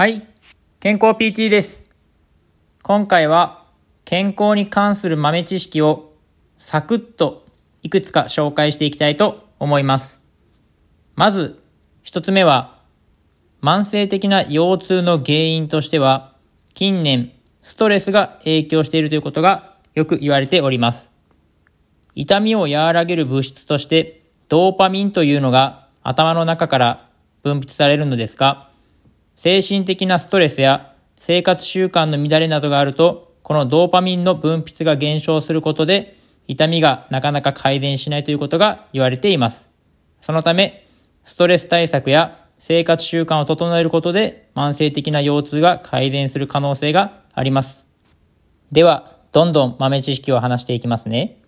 はい、健康 PT です。今回は健康に関する豆知識をサクッといくつか紹介していきたいと思います。まず、一つ目は、慢性的な腰痛の原因としては、近年、ストレスが影響しているということがよく言われております。痛みを和らげる物質として、ドーパミンというのが頭の中から分泌されるのですが、精神的なストレスや生活習慣の乱れなどがあると、このドーパミンの分泌が減少することで、痛みがなかなか改善しないということが言われています。そのため、ストレス対策や生活習慣を整えることで、慢性的な腰痛が改善する可能性があります。では、どんどん豆知識を話していきますね。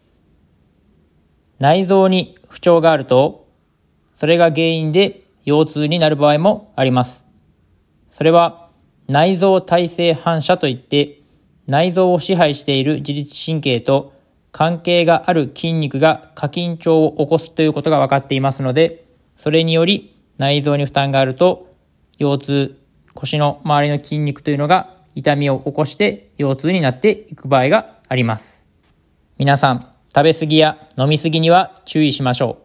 内臓に不調があると、それが原因で腰痛になる場合もあります。それは内臓体制反射といって、内臓を支配している自律神経と関係がある筋肉が過緊張を起こすということが分かっていますので、それにより内臓に負担があると、腰痛、腰の周りの筋肉というのが痛みを起こして腰痛になっていく場合があります。皆さん、食べ過ぎや飲み過ぎには注意しましょう。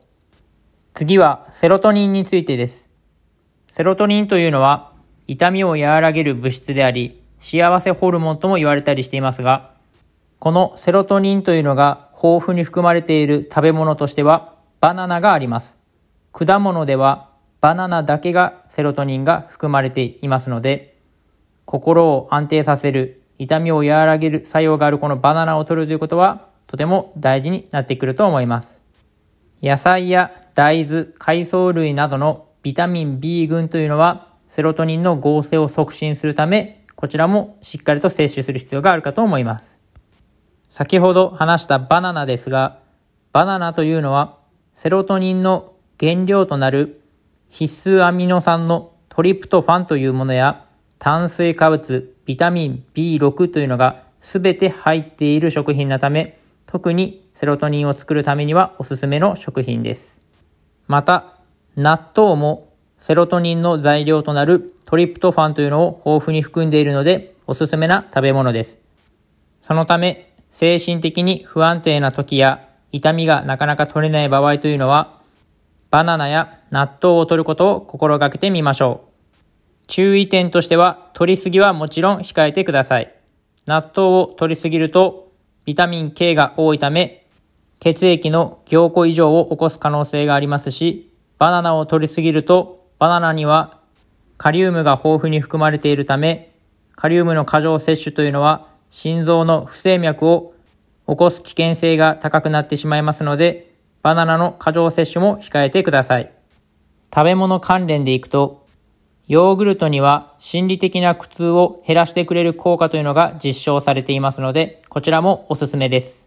次はセロトニンについてです。セロトニンというのは痛みを和らげる物質であり、幸せホルモンとも言われたりしていますが、このセロトニンというのが豊富に含まれている食べ物としてはバナナがあります。果物ではバナナだけがセロトニンが含まれていますので、心を安定させる、痛みを和らげる作用があるこのバナナを取るということはとても大事になってくると思います。野菜や大豆、海藻類などのビタミン B 群というのはセロトニンの合成を促進するため、こちらもしっかりと摂取する必要があるかと思います。先ほど話したバナナですが、バナナというのはセロトニンの原料となる必須アミノ酸のトリプトファンというものや炭水化物、ビタミン B6 というのが全て入っている食品なため、特にセロトニンを作るためにはおすすめの食品です。また、納豆もセロトニンの材料となるトリプトファンというのを豊富に含んでいるのでおすすめな食べ物です。そのため、精神的に不安定な時や痛みがなかなか取れない場合というのは、バナナや納豆を取ることを心がけてみましょう。注意点としては、取りすぎはもちろん控えてください。納豆を取りすぎると、ビタミン K が多いため、血液の凝固異常を起こす可能性がありますし、バナナを取りすぎると、バナナにはカリウムが豊富に含まれているため、カリウムの過剰摂取というのは、心臓の不整脈を起こす危険性が高くなってしまいますので、バナナの過剰摂取も控えてください。食べ物関連でいくと、ヨーグルトには心理的な苦痛を減らしてくれる効果というのが実証されていますので、こちらもおすすめです。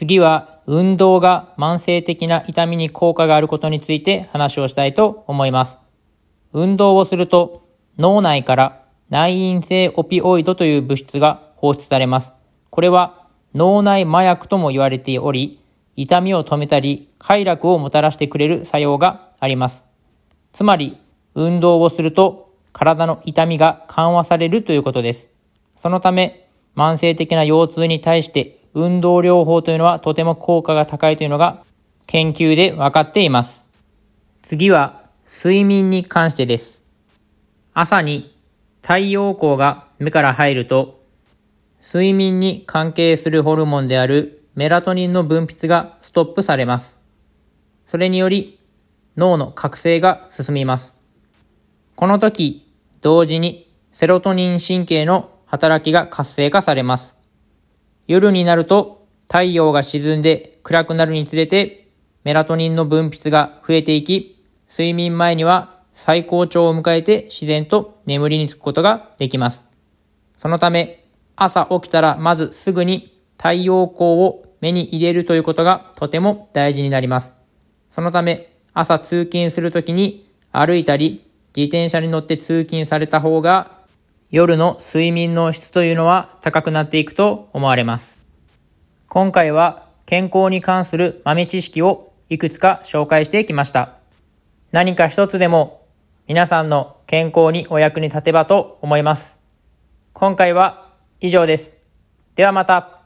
次は、運動が慢性的な痛みに効果があることについて話をしたいと思います。運動をすると、脳内から内因性オピオイドという物質が放出されます。これは脳内麻薬とも言われており、痛みを止めたり快楽をもたらしてくれる作用があります。つまり、運動をすると体の痛みが緩和されるということです。そのため、慢性的な腰痛に対して運動療法というのはとても効果が高いというのが研究で分かっています。次は睡眠に関してです。朝に太陽光が目から入ると睡眠に関係するホルモンであるメラトニンの分泌がストップされます。それにより脳の覚醒が進みます。この時、同時にセロトニン神経の働きが活性化されます。夜になると太陽が沈んで暗くなるにつれてメラトニンの分泌が増えていき、睡眠前には最高潮を迎えて自然と眠りにつくことができます。そのため、朝起きたらまずすぐに太陽光を目に入れるということがとても大事になります。そのため、朝通勤するときに歩いたり、自転車に乗って通勤された方が、夜の睡眠の質というのは高くなっていくと思われます。今回は健康に関する豆知識をいくつか紹介してきました。何か一つでも皆さんの健康にお役に立てばと思います。今回は以上です。ではまた。